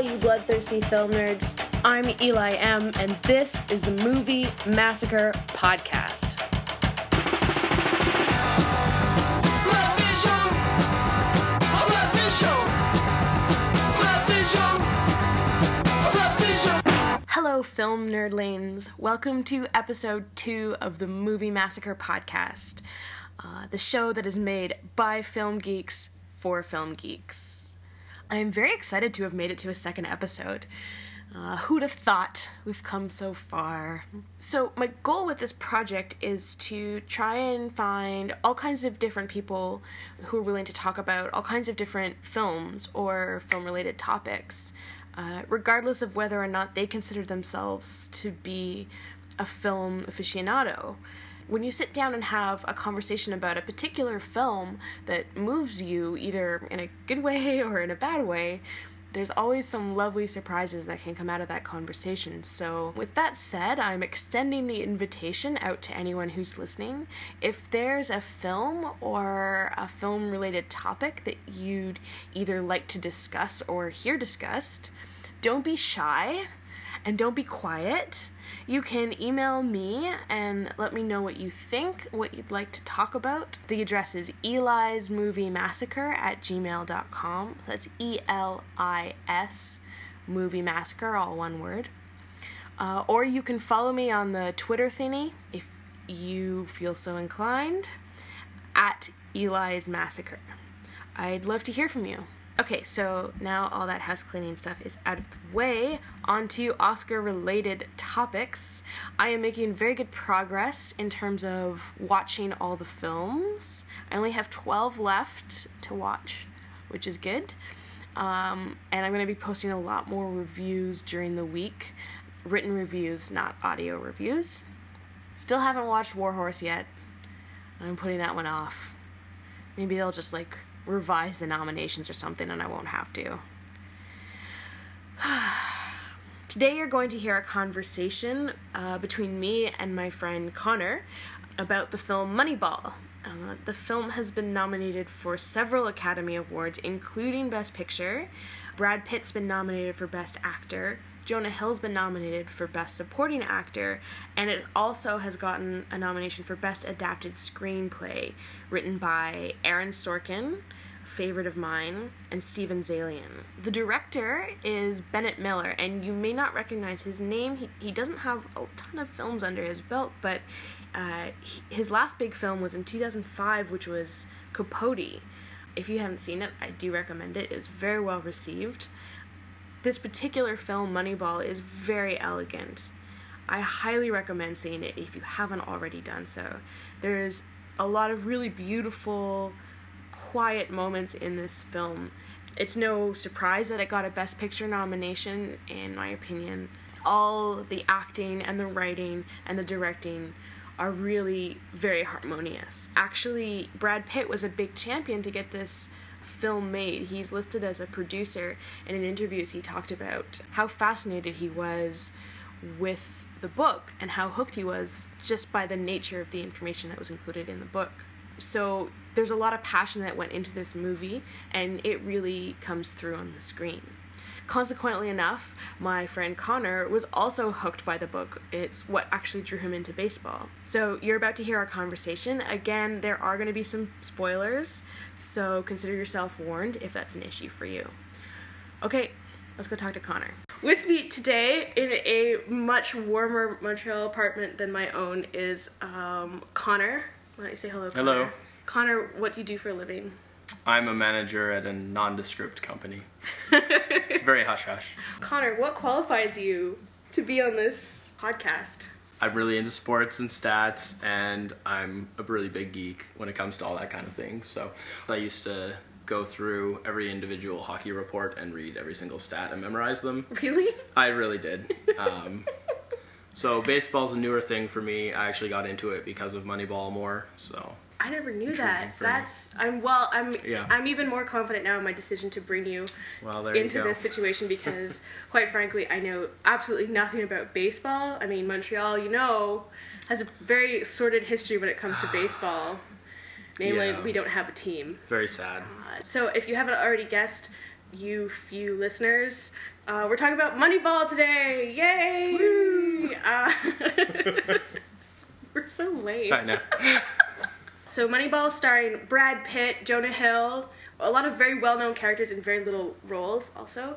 all you bloodthirsty film nerds. I'm Eli M., and this is the Movie Massacre Podcast. Hello, film nerdlings. Welcome to episode two of the Movie Massacre Podcast, uh, the show that is made by film geeks for film geeks. I am very excited to have made it to a second episode. Uh, who'd have thought we've come so far? So, my goal with this project is to try and find all kinds of different people who are willing to talk about all kinds of different films or film related topics, uh, regardless of whether or not they consider themselves to be a film aficionado. When you sit down and have a conversation about a particular film that moves you either in a good way or in a bad way, there's always some lovely surprises that can come out of that conversation. So, with that said, I'm extending the invitation out to anyone who's listening. If there's a film or a film related topic that you'd either like to discuss or hear discussed, don't be shy and don't be quiet. You can email me and let me know what you think, what you'd like to talk about. The address is Eli's Movie Massacre at gmail.com. That's E L I S Movie Massacre, all one word. Uh, or you can follow me on the Twitter thingy if you feel so inclined at Eli's Massacre. I'd love to hear from you. Okay, so now all that house cleaning stuff is out of the way, onto Oscar related topics. I am making very good progress in terms of watching all the films. I only have 12 left to watch, which is good. Um, and I'm going to be posting a lot more reviews during the week written reviews, not audio reviews. Still haven't watched War Horse yet. I'm putting that one off. Maybe they'll just like revise the nominations or something and I won't have to. Today, you're going to hear a conversation uh, between me and my friend Connor about the film Moneyball. Uh, the film has been nominated for several Academy Awards, including Best Picture. Brad Pitt's been nominated for Best Actor. Jonah Hill's been nominated for Best Supporting Actor, and it also has gotten a nomination for Best Adapted Screenplay, written by Aaron Sorkin, favorite of mine, and Steven Zaillian. The director is Bennett Miller, and you may not recognize his name. He, he doesn't have a ton of films under his belt, but uh, he, his last big film was in 2005, which was Capote. If you haven't seen it, I do recommend it. It was very well received. This particular film, Moneyball, is very elegant. I highly recommend seeing it if you haven't already done so. There's a lot of really beautiful, quiet moments in this film. It's no surprise that it got a Best Picture nomination, in my opinion. All the acting and the writing and the directing are really very harmonious. Actually, Brad Pitt was a big champion to get this film made. He's listed as a producer, and in interviews, he talked about how fascinated he was with the book and how hooked he was just by the nature of the information that was included in the book. So, there's a lot of passion that went into this movie, and it really comes through on the screen. Consequently enough, my friend Connor was also hooked by the book. It's what actually drew him into baseball. So, you're about to hear our conversation. Again, there are going to be some spoilers, so consider yourself warned if that's an issue for you. Okay, let's go talk to Connor. With me today in a much warmer Montreal apartment than my own is um, Connor. Why don't you say hello, Connor? Hello. Connor, what do you do for a living? I'm a manager at a nondescript company. it's very hush hush. Connor, what qualifies you to be on this podcast? I'm really into sports and stats, and I'm a really big geek when it comes to all that kind of thing. So I used to go through every individual hockey report and read every single stat and memorize them. Really? I really did. Um, so baseball's a newer thing for me. I actually got into it because of Moneyball more. So I never knew that. That's I'm well. I'm Yeah. I'm even more confident now in my decision to bring you well, there you into this situation because, quite frankly, I know absolutely nothing about baseball. I mean, Montreal, you know, has a very sordid history when it comes to baseball. Namely, Yeah. we don't have a team. Very sad. Uh, So, if you haven't already guessed, you few listeners. Uh, we're talking about Moneyball today. Yay! Uh, we're so late. I know. So Moneyball starring Brad Pitt, Jonah Hill, a lot of very well-known characters in very little roles also.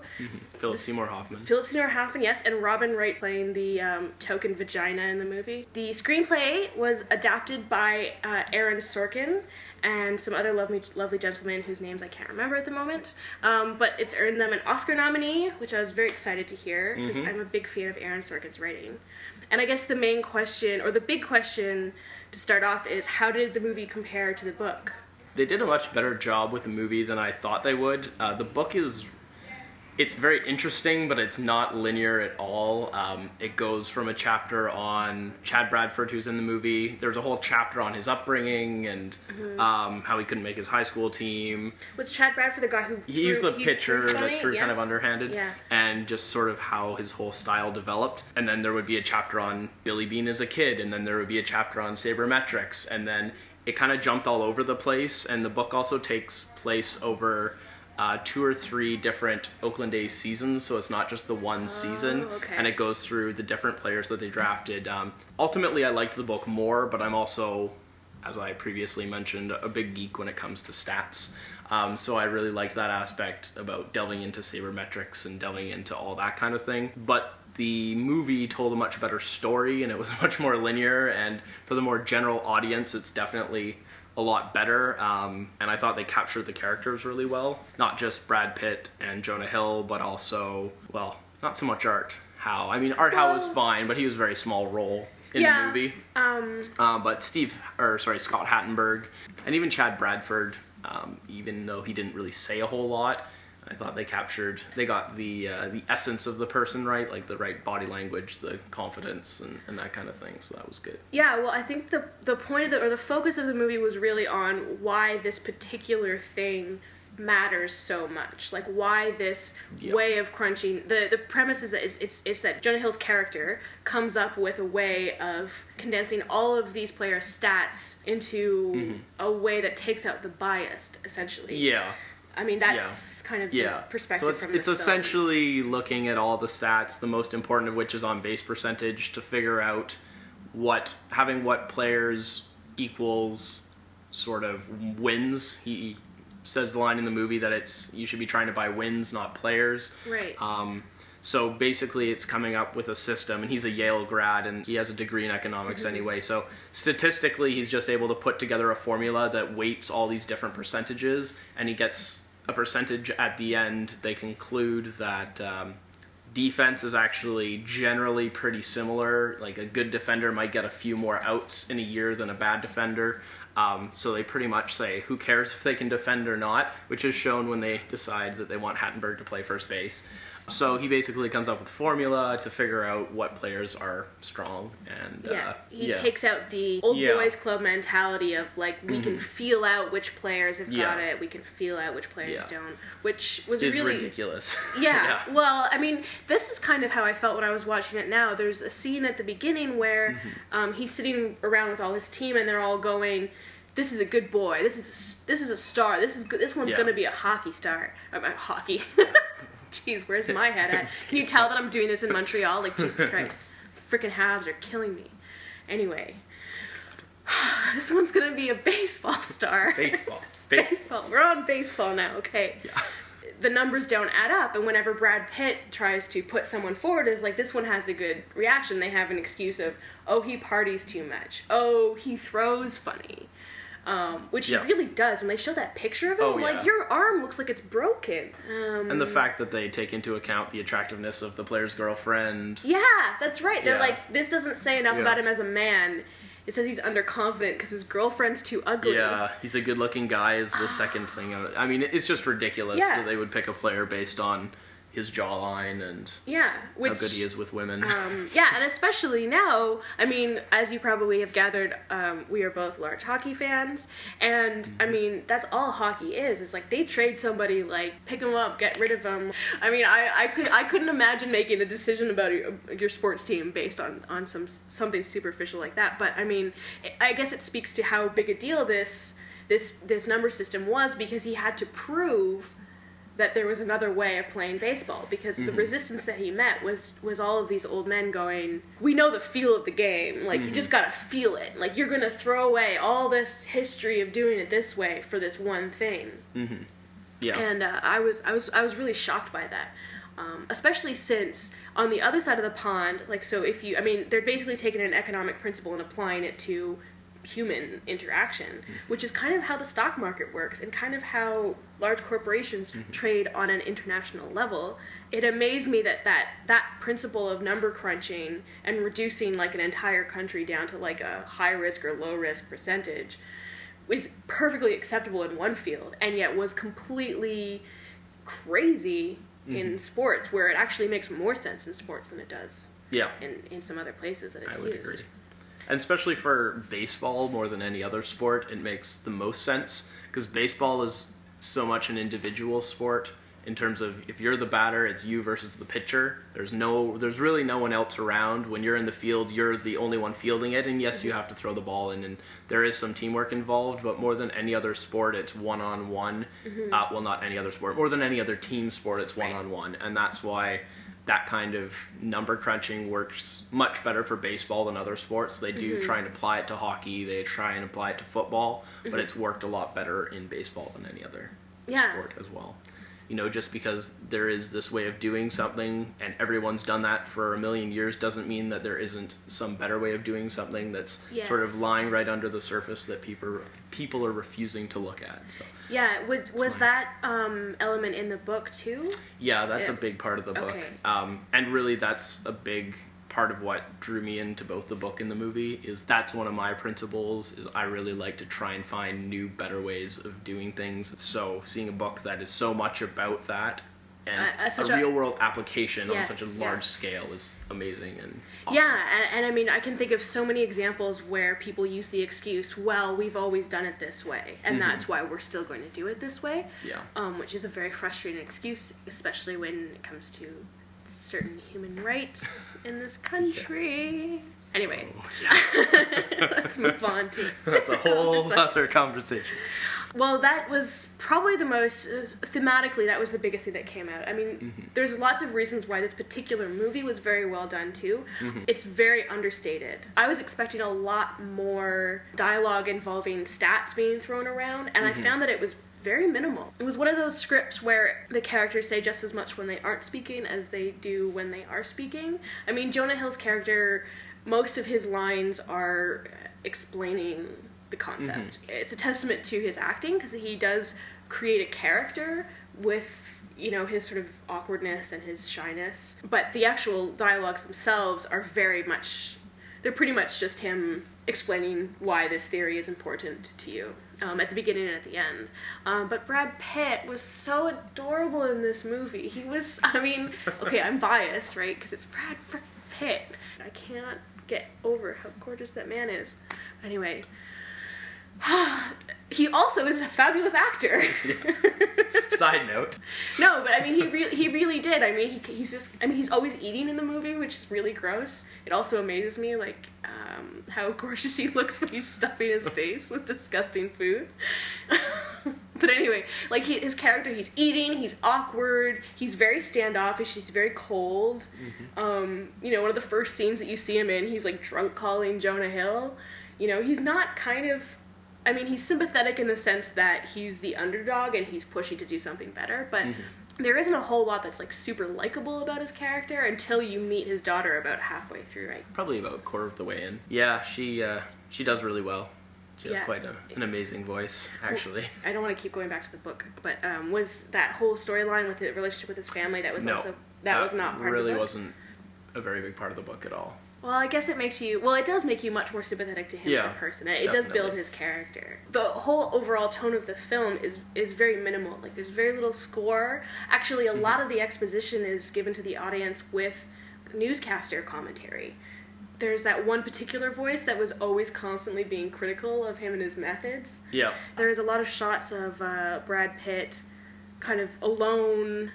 Philip Seymour Hoffman. Philip Seymour Hoffman, yes, and Robin Wright playing the um, token vagina in the movie. The screenplay was adapted by uh, Aaron Sorkin and some other lovely, lovely gentlemen whose names I can't remember at the moment. Um, but it's earned them an Oscar nominee, which I was very excited to hear because I'm a big fan of Aaron Sorkin's writing. And I guess the main question, or the big question to start off, is how did the movie compare to the book? they did a much better job with the movie than I thought they would. Uh, the book is it's very interesting, but it's not linear at all. Um, it goes from a chapter on Chad Bradford, who's in the movie. There's a whole chapter on his upbringing and Mm-hmm. um, how he couldn't make his high school team. Was Chad Bradford the guy who He's threw- the he pitcher threw that's funny? very kind of underhanded, Yeah. and just sort of how his whole style developed. And then there would be a chapter on Billy Beane as a kid, and then there would be a chapter on sabermetrics, and then it kind of jumped all over the place. And the book also takes place over uh, two or three different Oakland A's seasons, so it's not just the one season, Oh, okay. and it goes through the different players that they drafted. Um, ultimately, I liked the book more, but I'm also as I previously mentioned, a big geek when it comes to stats. Um, so I really liked that aspect about delving into sabermetrics and delving into all that kind of thing. But the movie told a much better story and it was much more linear. And for the more general audience, it's definitely a lot better. Um, and I thought they captured the characters really well. Not just Brad Pitt and Jonah Hill, but also, well, not so much Art Howe. I mean, Art Howe was fine, but he was a very small role in Yeah, the movie. Um, Uh, but Steve, or sorry, Scott Hattenberg, and even Chad Bradford, um, even though he didn't really say a whole lot, I thought they captured, they got the uh, the essence of the person right, like the right body language, the confidence, and, and that kind of thing. So that was good. yeah, well, I think the the point of the or the focus of the movie was really on why this particular thing matters so much. Like why this Yeah. way of crunching. The the premise is that it's, it's it's that Jonah Hill's character comes up with a way of condensing all of these players' stats into a way that takes out the bias, essentially. Mm-hmm. Yeah, I mean, that's kind of yeah. the perspective so it's, from it's essentially looking at all the stats, the most important of which is on base percentage, to figure out what having what players equals sort of wins. He says the line in the movie that it's you should be trying to buy wins, not players. right. Um, so basically, it's coming up with a system, and he's a Yale grad, and he has a degree in economics anyway. So statistically, he's just able to put together a formula that weights all these different percentages, and he gets a percentage at the end. They conclude that um, defense is actually generally pretty similar. Like a good defender might get a few more outs in a year than a bad defender. Um, so they pretty much say, who cares if they can defend or not, which is shown when they decide that they want Hattenberg to play first base. So he basically comes up with a formula to figure out what players are strong and Yeah, uh, he yeah. takes out the old Yeah. Mm-hmm. boys club mentality of like we can feel out which players have got it, we can feel out which players Yeah. don't, which was really ridiculous. yeah. Well, I mean, this is kind of how I felt when I was watching it. Now there's a scene at the beginning where Mm-hmm. um, he's sitting around with all his team and they're all going. This is a good boy. This is a, this is a star. This is good. This one's Yeah. gonna be a hockey star. Uh, hockey. Jeez, where's my head at? Can you tell that I'm doing this in Montreal? Like Jesus Christ, freaking Habs are killing me. Anyway, this one's gonna be a baseball star. Baseball. Baseball. baseball. We're on baseball now. Okay. Yeah. The numbers don't add up, and whenever Brad Pitt tries to put someone forward, is like this one has a good reaction. They have an excuse of, oh, he parties too much. Oh, he throws funny. Um, which Yeah. he really does. When they show that picture of him, Oh, I'm yeah. like, your arm looks like it's broken. Um, And the fact that they take into account the attractiveness of the player's girlfriend. yeah, that's right. They're Yeah. like, this doesn't say enough about him as a man. It says he's underconfident because his girlfriend's too ugly. Yeah, he's a good-looking guy. Is the second thing. I mean, it's just ridiculous that they would pick a player based on his jawline and Yeah, which how good he is with women. Um, yeah, and especially now, I mean, as you probably have gathered, um, we are both large hockey fans, and I mean, that's all hockey is. It's like they trade somebody, like pick them up, get rid of them. I mean, I, I could I couldn't imagine making a decision about your, your sports team based on on some something superficial like that. But I mean, I guess it speaks to how big a deal this this this number system was because he had to prove that there was another way of playing baseball because the resistance that he met was was all of these old men going we know the feel of the game. Like you just got to feel it. Like you're going to throw away all this history of doing it this way for this one thing. Yeah. and uh, I was I was I was really shocked by that, um, especially since on the other side of the pond, like so, if you I mean they're basically taking an economic principle and applying it to human interaction, which is kind of how the stock market works and kind of how large corporations trade on an international level. It amazed me that that that principle of number crunching and reducing like an entire country down to like a high risk or low risk percentage was perfectly acceptable in one field and yet was completely crazy Mm-hmm. in sports where it actually makes more sense in sports than it does yeah. in, in some other places that it's I would used. agree. And especially for baseball more than any other sport, it makes the most sense because baseball is so much an individual sport in terms of if you're the batter, it's you versus the pitcher. There's no there's really no one else around. When you're in the field, you're the only one fielding it and yes, you have to throw the ball in and there is some teamwork involved, but more than any other sport, it's one-on-one. Uh, well, not any other sport. More than any other team sport, it's one-on-one. And that's why that kind of number crunching works much better for baseball than other sports. They do mm-hmm. try and apply it to hockey, they try and apply it to football, but mm-hmm. it's worked a lot better in baseball than any other Yeah. sport as well. You know, just because there is this way of doing something and everyone's done that for a million years doesn't mean that there isn't some better way of doing something that's sort of lying right under the surface that people people are refusing to look at. So, Yeah, was was that um, element in the book too? Yeah, that's a big part of the book. Okay. Um, and really, that's a big part of what drew me into both the book and the movie is that's one of my principles is I really like to try and find new better ways of doing things. So seeing a book that is so much about that and Uh, uh, a a- real world application Yes, on such a yeah. large scale is amazing and awesome. Yeah, and, and I mean, I can think of so many examples where people use the excuse, "Well, we've always done it this way, and that's why we're still going to do it this way." Mm-hmm. Yeah. um, which is a very frustrating excuse, especially when it comes to certain human rights in this country. Anyway, oh, let's move on to That's a whole other conversation. Well, that was probably the most thematically. That was the biggest thing that came out. I mean, Mm-hmm. there's lots of reasons why this particular movie was very well done too. Mm-hmm. It's very understated. I was expecting a lot more dialogue involving stats being thrown around, and Mm-hmm. I found that it was very minimal. It was one of those scripts where the characters say just as much when they aren't speaking as they do when they are speaking. I mean, Jonah Hill's character, most of his lines are explaining the concept. It's a testament to his acting because he does create a character with you know his sort of awkwardness and his shyness, but the actual dialogues themselves are very much they're pretty much just him explaining why this theory is important to you um, at the beginning and at the end. Um, but Brad Pitt was so adorable in this movie. He was, I mean, okay, I'm biased, right? Because it's Brad Pitt. I can't get over how gorgeous that man is. Anyway, he also is a fabulous actor. Side note. No, but I mean, he really, he really did. I mean, he, he's just, I mean, he's always eating in the movie, which is really gross. It also amazes me, like, um, how gorgeous he looks when he's stuffing his face with disgusting food. but anyway, like, he, his character, he's eating, he's awkward, he's very standoffish, he's very cold. Um, you know, one of the first scenes that you see him in, he's, like, drunk calling Jonah Hill. You know, he's not kind of I mean, he's sympathetic in the sense that he's the underdog and he's pushing to do something better, but there isn't a whole lot that's like super likable about his character until you meet his daughter about halfway through, right? Probably about a quarter of the way in. Yeah, she uh, she does really well. She has quite a, an amazing voice, actually. I don't want to keep going back to the book, but um, was that whole storyline with the relationship with his family that was no, also that, was not part really of the book? wasn't a very big part of the book at all. Well, I guess it makes you. Well, it does make you much more sympathetic to him as a person. It, it does build his character. The whole overall tone of the film is is very minimal. Like there's very little score. Actually, a lot of the exposition is given to the audience with newscaster commentary. There's that one particular voice that was always constantly being critical of him and his methods. Yeah, There's a lot of shots of uh, Brad Pitt, kind of alone,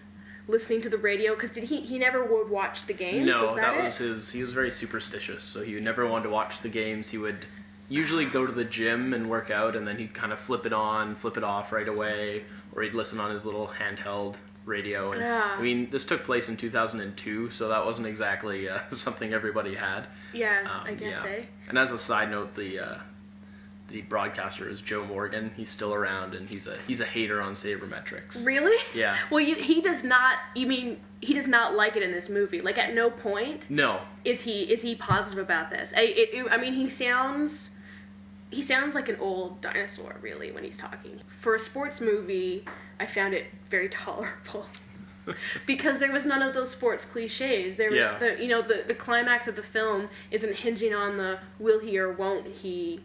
listening to the radio. Because did he? He never would watch the games. no, Is that, that was his. He was very superstitious, so he never wanted to watch the games. He would usually go to the gym and work out, and then he'd kind of flip it on, flip it off right away, or he'd listen on his little handheld radio. And Yeah. I mean, this took place in 2002, so that wasn't exactly uh, something everybody had. Yeah, Um, I guess yeah. eh. And as a side note, the uh, the broadcaster is Joe Morgan. He's still around, and he's a he's a hater on sabermetrics. Really? Yeah. Well, you, he does not. You mean he does not like it in this movie? Like at no point No, is he is he positive about this? I, it, I mean, he sounds he sounds like an old dinosaur, really, when he's talking. For a sports movie, I found it very tolerable. because there was none of those sports cliches. There was Yeah. the you know the the climax of the film isn't hinging on the will he or won't he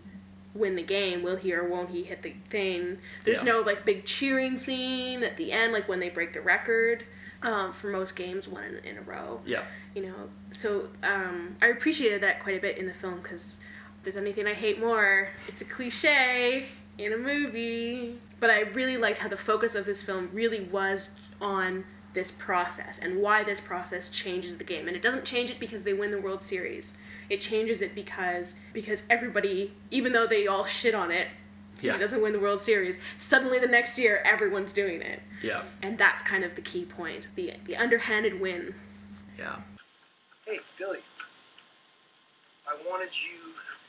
win the game, will he or won't he hit the thing. There's Yeah. no like big cheering scene at the end, like when they break the record um, for most games, one in, in a row yeah, you know so um, i appreciated that quite a bit in the film because if there's anything i hate more it's a cliche in a movie but i really liked how the focus of this film really was on this process and why this process changes the game and it doesn't change it because they win the world series it changes it because because everybody even though they all shit on it because Yeah. it doesn't win the world series suddenly the next year everyone's doing it yeah, and that's kind of the key point the the underhanded win yeah. Hey, Billy. I wanted you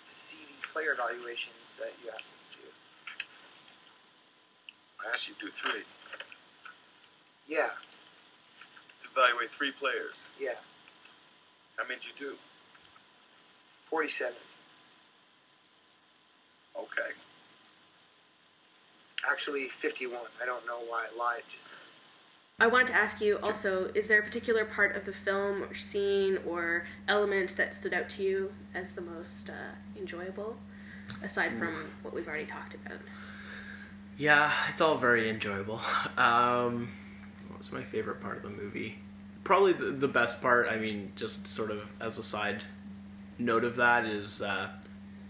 to see these player evaluations that you asked me to do. I asked you to do three. Yeah, To evaluate three players. yeah. How many did you do? 47. Okay. Actually, 51. I don't know why I lied just now. I wanted to ask you also, is there a particular part of the film or scene or element that stood out to you as the most uh, enjoyable, aside from what we've already talked about? Yeah, it's all very enjoyable. Um, what was my favorite part of the movie? Probably the, the best part, I mean, just sort of as a side note of that, is uh,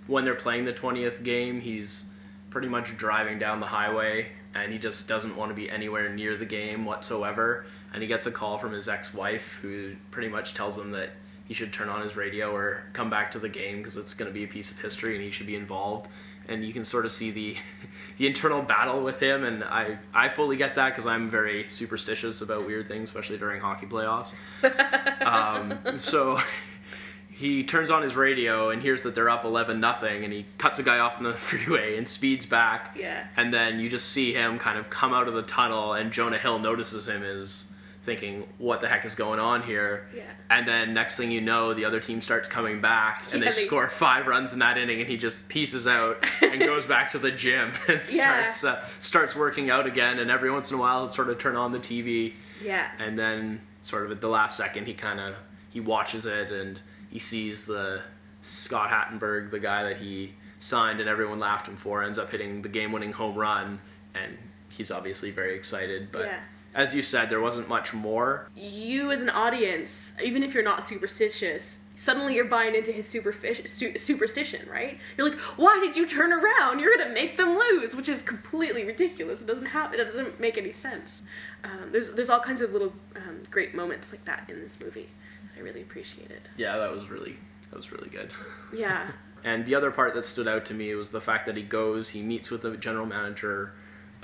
when they're playing the 20th game, he's pretty much driving down the highway and he just doesn't want to be anywhere near the game whatsoever. And he gets a call from his ex wife who pretty much tells him that he should turn on his radio or come back to the game because it's going to be a piece of history and he should be involved. And you can sort of see the the internal battle with him, and I I fully get that because I'm very superstitious about weird things, especially during hockey playoffs. um, so he turns on his radio and hears that they're up 11 nothing and he cuts a guy off in the freeway and speeds back Yeah. and then you just see him kind of come out of the tunnel and jonah hill notices him is thinking what the heck is going on here Yeah. and then next thing you know the other team starts coming back and Yeah, they they- score five runs in that inning and he just pieces out and goes back to the gym and Yeah. starts uh, starts working out again and every once in a while sort of turn on the tv Yeah. and then sort of at the last second he kind of he watches it and he sees the Scott Hattenberg, the guy that he signed and everyone laughed him for, ends up hitting the game-winning home run, and he's obviously very excited. But Yeah. As you said, there wasn't much more. You, as an audience, even if you're not superstitious, suddenly you're buying into his su- superstition, right? You're like, why did you turn around? You're gonna make them lose, which is completely ridiculous. It doesn't have, it doesn't make any sense. Um, there's there's all kinds of little um, great moments like that in this movie. I really appreciate it. Yeah, that was really that was really good. Yeah. And the other part that stood out to me was the fact that he goes, he meets with the general manager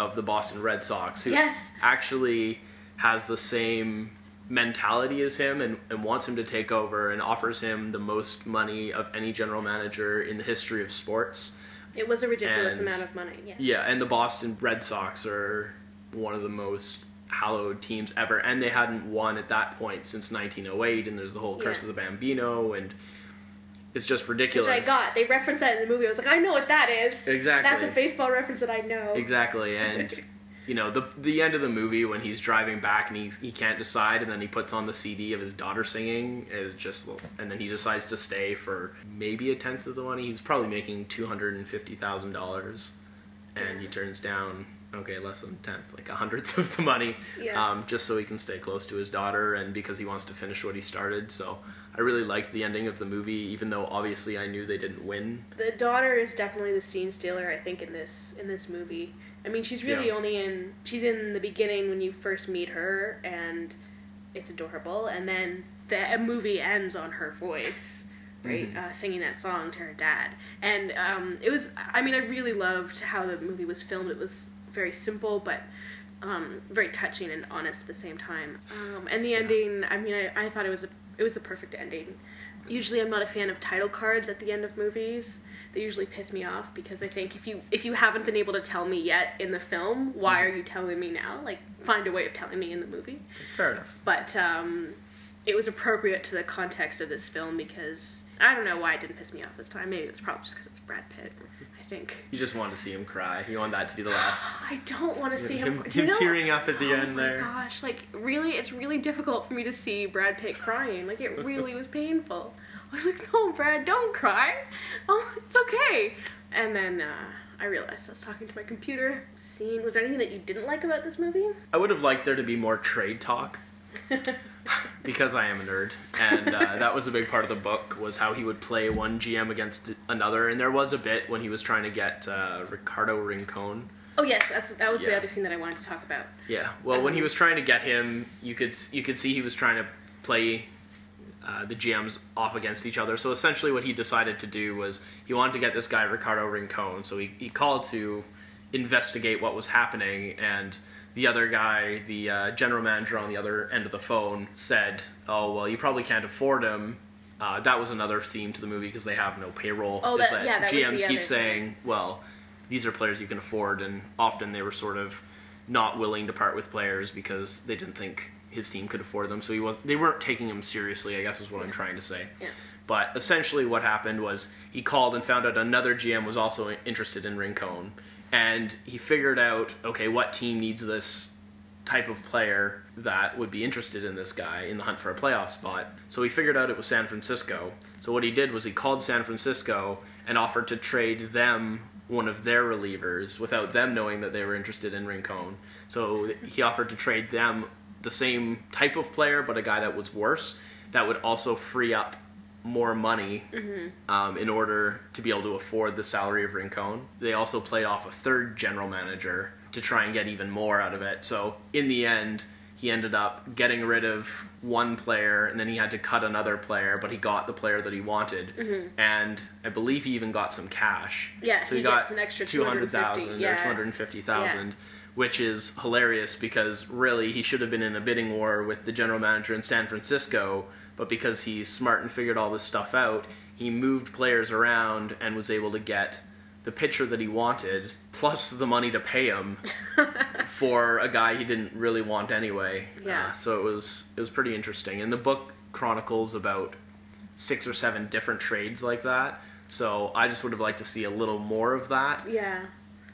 of the Boston Red Sox, who Yes. actually has the same mentality as him and, and wants him to take over and offers him the most money of any general manager in the history of sports. It was a ridiculous And- amount of money. Yeah. Yeah, and the Boston Red Sox are one of the most hallowed teams ever, and they hadn't won at that point since 1908. And there's the whole Curse Yeah. of the Bambino, and it's just ridiculous. Which I got. They referenced that in the movie. I was like, I know what that is. Exactly. That's a baseball reference that I know. Exactly, and you know the the end of the movie when he's driving back and he he can't decide, and then he puts on the CD of his daughter singing is just, and then he decides to stay for maybe a tenth of the money. He's probably making two hundred and fifty thousand dollars, and he turns down okay less than a tenth, like a hundredth of the money, Yeah. um, just so he can stay close to his daughter and because he wants to finish what he started. So. I really liked the ending of the movie, even though obviously I knew they didn't win. The daughter is definitely the scene stealer, I think, in this in this movie. I mean, she's really Yeah. only in she's in the beginning when you first meet her, and it's adorable. And then the movie ends on her voice, right, uh, singing that song to her dad. And um, it was, I mean, I really loved how the movie was filmed. It was very simple, but um, very touching and honest at the same time. Um, and the ending, I mean, I, I thought it was a, it was the perfect ending. Usually, I'm not a fan of title cards at the end of movies. They usually piss me off because I think if you if you haven't been able to tell me yet in the film, why are you telling me now? Like, find a way of telling me in the movie. Fair enough. But um, it was appropriate to the context of this film because I don't know why it didn't piss me off this time. Maybe it's probably just because it's Brad Pitt. Think. You just wanted to see him cry. You want that to be the last. I don't want to see him. him, him know- tearing up at the oh end my there. Gosh, like really, it's really difficult for me to see Brad Pitt crying. Like it really was painful. I was like, no, Brad, don't cry. Oh, it's okay. And then uh, I realized I was talking to my computer. Scene. Was there anything that you didn't like about this movie? I would have liked there to be more trade talk. because I am a nerd, and uh, that was a big part of the book was how he would play one GM against another, and there was a bit when he was trying to get uh, Ricardo Rincon. Oh yes, that's that was the other scene that I wanted to talk about. Yeah, well, when he was trying to get him, you could you could see he was trying to play uh, the GMs off against each other. So essentially, what he decided to do was he wanted to get this guy Ricardo Rincon. So he, he called to investigate what was happening, and the other guy, the uh, general manager on the other end of the phone, said, "Oh well, you probably can't afford him." Uh, that was another theme to the movie because they have no payroll. Oh, is that- yeah, that GMs keep saying, "Well, these are players you can afford," and often they were sort of not willing to part with players because they didn't think his team could afford them. So he was they weren't taking him seriously. I guess is what I'm trying to say. Yeah. But essentially, what happened was he called and found out another GM was also interested in Rincon, and he figured out okay what team needs this type of player that would be interested in this guy in the hunt for a playoff spot. So he figured out it was San Francisco. So what he did was he called San Francisco and offered to trade them one of their relievers without them knowing that they were interested in Rincon. So he offered to trade them the same type of player, but a guy that was worse, that would also free up more money um, in order to be able to afford the salary of Rincon. They also played off a third general manager to try and get even more out of it. So in the end, he ended up getting rid of one player, and then he had to cut another player, but he got the player that he wanted, and I believe he even got some cash. Mm-hmm. Yeah, so he he, got an extra two hundred 250, thousand yeah. or two hundred fifty thousand. Yeah. Which is hilarious because really he should have been in a bidding war with the general manager in San Francisco, but because he's smart and figured all this stuff out, he moved players around and was able to get the pitcher that he wanted, plus the money to pay him for a guy he didn't really want anyway. Yeah. Uh, so it was it was pretty interesting, and the book chronicles about six or seven different trades like that. So I just would have liked to see a little more of that. Yeah.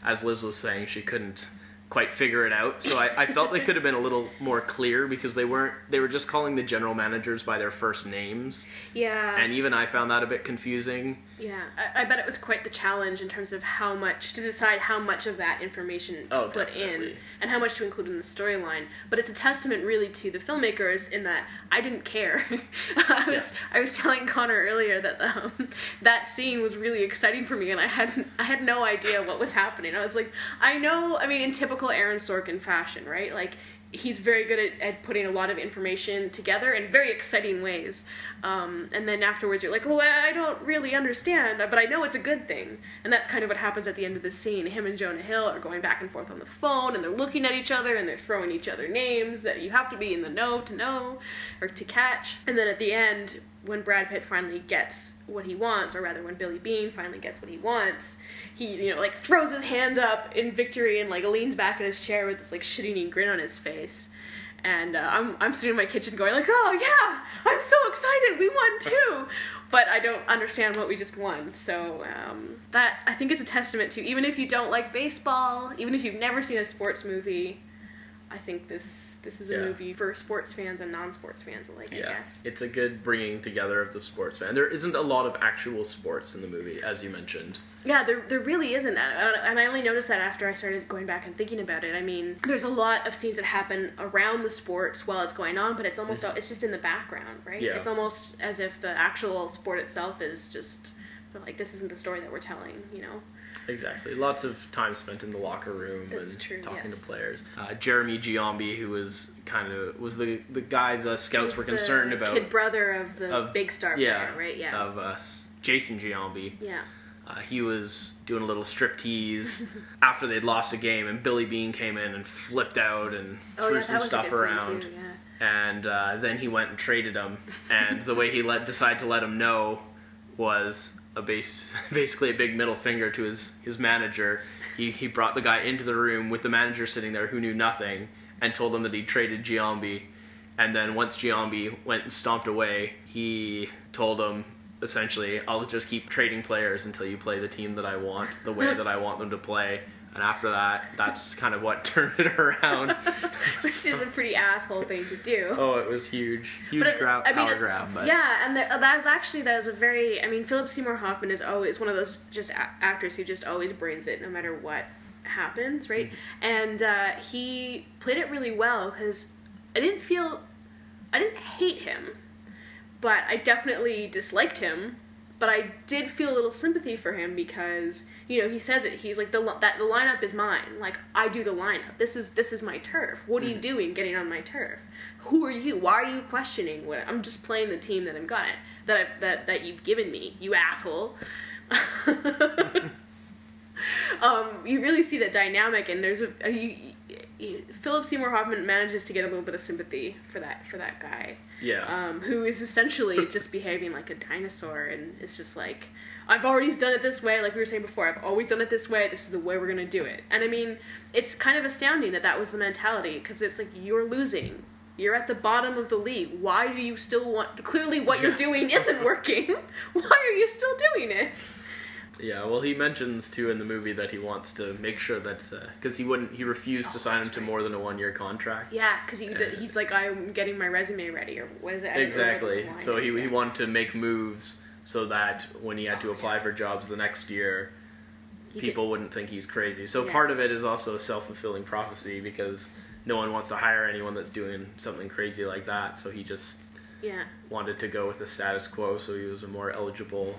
As Liz was saying, she couldn't quite figure it out. So I, I felt they could have been a little more clear because they weren't. They were just calling the general managers by their first names, Yeah. and even I found that a bit confusing. Yeah, I, I bet it was quite the challenge in terms of how much to decide how much of that information to Oh, put in and how much to include in the storyline. But it's a testament, really, to the filmmakers in that I didn't care. I was I was telling Connor earlier that um, that scene was really exciting for me, and I had I had no idea what was happening. I was like, I know. I mean, in typical Aaron Sorkin fashion, right? Like. He's very good at, at putting a lot of information together in very exciting ways. Um, and then afterwards, you're like, well, I don't really understand, but I know it's a good thing. And that's kind of what happens at the end of the scene. Him and Jonah Hill are going back and forth on the phone, and they're looking at each other, and they're throwing each other names that you have to be in the know to know or to catch. And then at the end, when Brad Pitt finally gets what he wants, or rather when Billy Beane finally gets what he wants, he, you know, like throws his hand up in victory and like leans back in his chair with this like shit-eating grin on his face. And uh, I'm, I'm sitting in my kitchen going like, oh yeah, I'm so excited, we won too. But I don't understand what we just won. So um, that I think is a testament to even if you don't like baseball, even if you've never seen a sports movie, I think this this is a Yeah. movie for sports fans and non-sports fans alike. I guess. it's a good bringing together of the sports fan. There isn't a lot of actual sports in the movie, as you mentioned. Yeah, there, there really isn't. And and I only noticed that after I started going back and thinking about it. I mean, there's a lot of scenes that happen around the sports while it's going on, but it's almost mm-hmm. it's just in the background, right? Yeah. It's almost as if the actual sport itself is just like this isn't the story that we're telling, you know? Exactly. Lots of time spent in the locker room That's and true, talking yes. to players. Uh, Jeremy Giambi, who was kind of was the the guy the scouts He's were concerned about. Kid brother of the of- big star yeah, player, right? Yeah. Of uh, Jason Giambi. yeah. Uh, he was doing a little striptease after they'd lost a game, and Billy Beane came in and flipped out and Oh, threw yeah, some that was a stuff around. too, yeah. And uh, then he went and traded him. And the way he let decided to let him know was a base, basically a big middle finger to his, his manager. He, he brought the guy into the room with the manager sitting there who knew nothing and told him that he traded Giambi. And then once Giambi went and stomped away, he told him essentially, I'll just keep trading players until you play the team that I want, the way that I want them to play. And after that, that's kind of what turned it around. Which is a pretty asshole thing to do. Oh, it was huge, huge But it- grab, I mean, power grab. But Yeah, and the, that was actually that was a very. I mean, Philip Seymour Hoffman is always one of those just a- actors who just always brings it no matter what happens, right? And uh, he played it really well because I didn't feel, I didn't hate him, but I definitely disliked him. But I did feel a little sympathy for him because you know he says it. He's like the that the lineup is mine. Like I do the lineup. This is this is my turf. What are you doing getting on my turf? Who are you? Why are you questioning what I'm just playing the team that I'm got it that I, that that you've given me, you asshole. um, you really see that dynamic, and there's a, a you, Philip Seymour Hoffman manages to get a little bit of sympathy for that for that guy yeah, um, who is essentially just behaving like a dinosaur, and it's just like, I've already done it this way, like we were saying before, I've always done it this way, this is the way we're gonna do it. And I mean, it's kind of astounding that that was the mentality, because it's like, you're losing. You're at the bottom of the league. Why do you still want. Clearly, what you're doing isn't working. Why are you still doing it? Yeah. Well, he mentions too in the movie that he wants to make sure that uh, because he wouldn't, he refused to Oh, sign him that's to more than a one year contract. Yeah, because he, did- he's like, I'm getting my resume ready, or what is it? I don't remember what Exactly. So he, he wanted to make moves so that when he had to Oh, apply yeah. for jobs the next year, He people wouldn't think he's crazy. So Yeah. part of it is also a self fulfilling prophecy because no one wants to hire anyone that's doing something crazy like that. So he just yeah, wanted to go with the status quo so he was a more eligible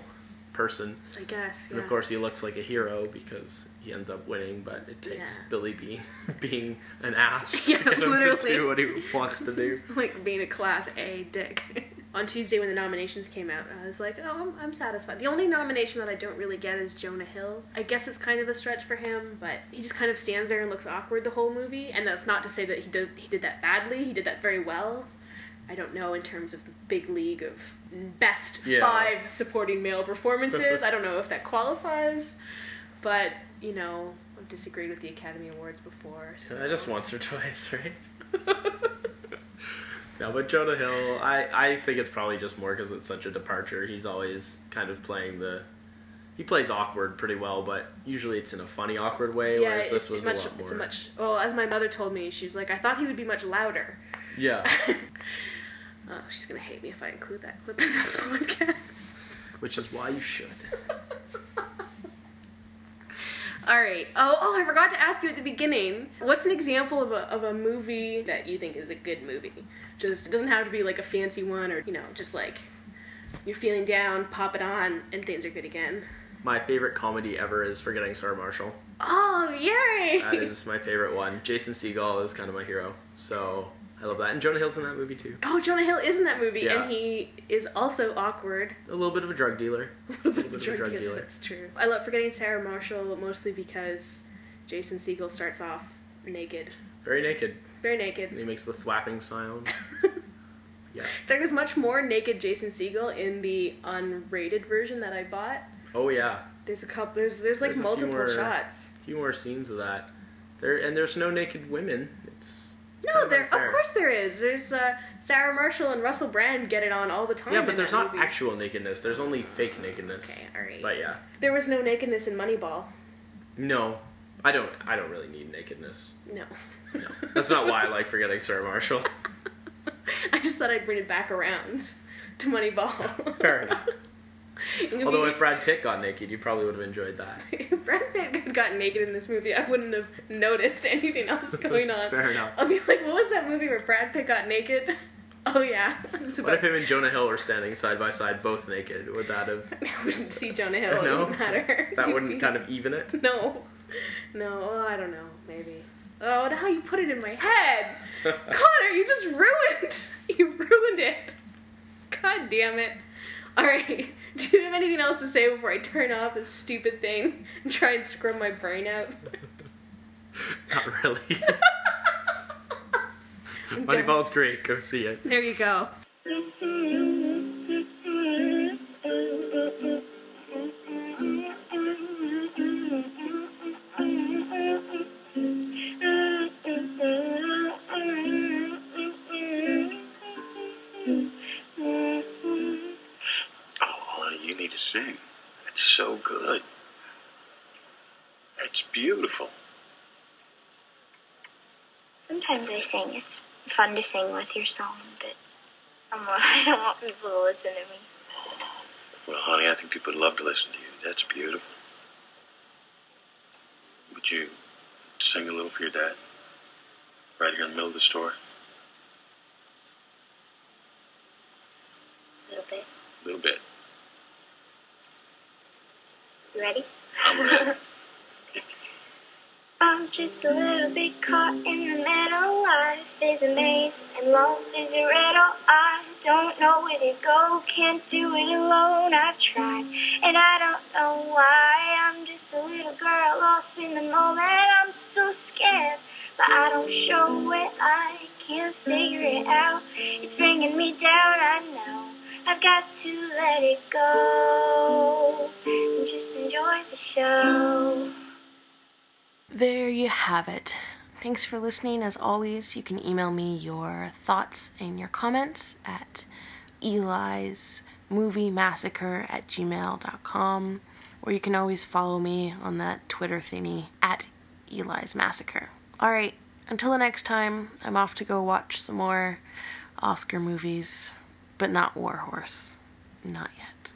person. I guess. And of course, he looks like a hero because he ends up winning, but it takes Yeah. Billy being being an ass Yeah, to get him to do what he wants to do. like being a class A dick. On Tuesday when the nominations came out, I was like, oh, I'm, I'm satisfied. The only nomination that I don't really get is Jonah Hill. I guess it's kind of a stretch for him, but he just kind of stands there and looks awkward the whole movie. And that's not to say that he did he did that badly. He did that very well. I don't know in terms of the big league of best Yeah. five supporting male performances. I don't know if that qualifies, but you know, I've disagreed with the Academy Awards before. So. I just once or twice, right? no, but Jonah Hill, I, I think it's probably just more because it's such a departure. He's always kind of playing the. He plays awkward pretty well, but usually it's in a funny, awkward way. Yeah, whereas this it's was much. a lot more. It's much. Well, as my mother told me, she was like, "I thought he would be much louder." Yeah, Oh, she's gonna hate me if I include that clip in this podcast. which is why you should. All right. Oh, oh, I forgot to ask you at the beginning. What's an example of a of a movie that you think is a good movie? Just it doesn't have to be like a fancy one, or you know, just like you're feeling down, pop it on, and things are good again. My favorite comedy ever is Forgetting Sarah Marshall. Oh, yay! That is my favorite one. Jason Segel is kind of my hero, so I love that. And Jonah Hill's in that movie too. Oh, Jonah Hill is in that movie, Yeah. and he is also awkward. A little bit of a drug dealer. A little bit of a drug dealer. That's true. I love forgetting Sarah Marshall mostly because Jason Segel starts off naked, Very naked. very naked. And he makes the thwapping sound. Yeah. There was much more naked Jason Segel in the unrated version that I bought. Oh yeah. There's a couple. There's there's like There's a multiple more- shots. A few more scenes of that. There and there's no naked women. It's, No, of there. unfair. Of course there is. There's uh, Sarah Marshall and Russell Brand get it on all the time. Yeah, but there's not movie. actual nakedness. There's only fake nakedness. Okay, all right. But yeah. There was no nakedness in Moneyball. No. I don't I don't really need nakedness. No. No. That's not why I like forgetting Sarah Marshall. I just thought I'd bring it back around to Moneyball. Fair enough. Although if Brad Pitt got naked, you probably would have enjoyed that. if Brad Pitt had gotten naked in this movie, I wouldn't have noticed anything else going on. Fair enough. I'll be like, what was that movie where Brad Pitt got naked? Oh yeah, What if him and Jonah Hill were standing side by side, both naked? Would that have I wouldn't see Jonah Hill. No? It wouldn't matter. that wouldn't kind of even it? No, no. Oh, I don't know. Maybe. Oh, now you put it in my head, Connor. You just ruined. You ruined it. God damn it. All right. Do you have anything else to say before I turn off this stupid thing and try and scrub my brain out? Not really. Moneyball's great. Go see it. There you go. Fun to sing with your song, but I'm, I don't want people to listen to me. Well, honey, I think people would love to listen to you. That's beautiful. Would you sing a little for your dad? Right here in the middle of the store? A little bit. A little bit. You ready? I'm ready. Just a little bit caught in the middle. Life is a maze and love is a riddle. I don't know where to go, can't do it alone. I've tried and I don't know why. I'm just a little girl lost in the moment. I'm so scared, but I don't show it. I can't figure it out. It's bringing me down, I know. I've got to let it go and just enjoy the show. There you have it. Thanks for listening. As always, you can email me your thoughts and your comments at Eli's Movie Massacre at gmail.com, or you can always follow me on that Twitter thingy at Eli's Massacre. Alright, until the next time, I'm off to go watch some more Oscar movies, but not War Horse. Not yet.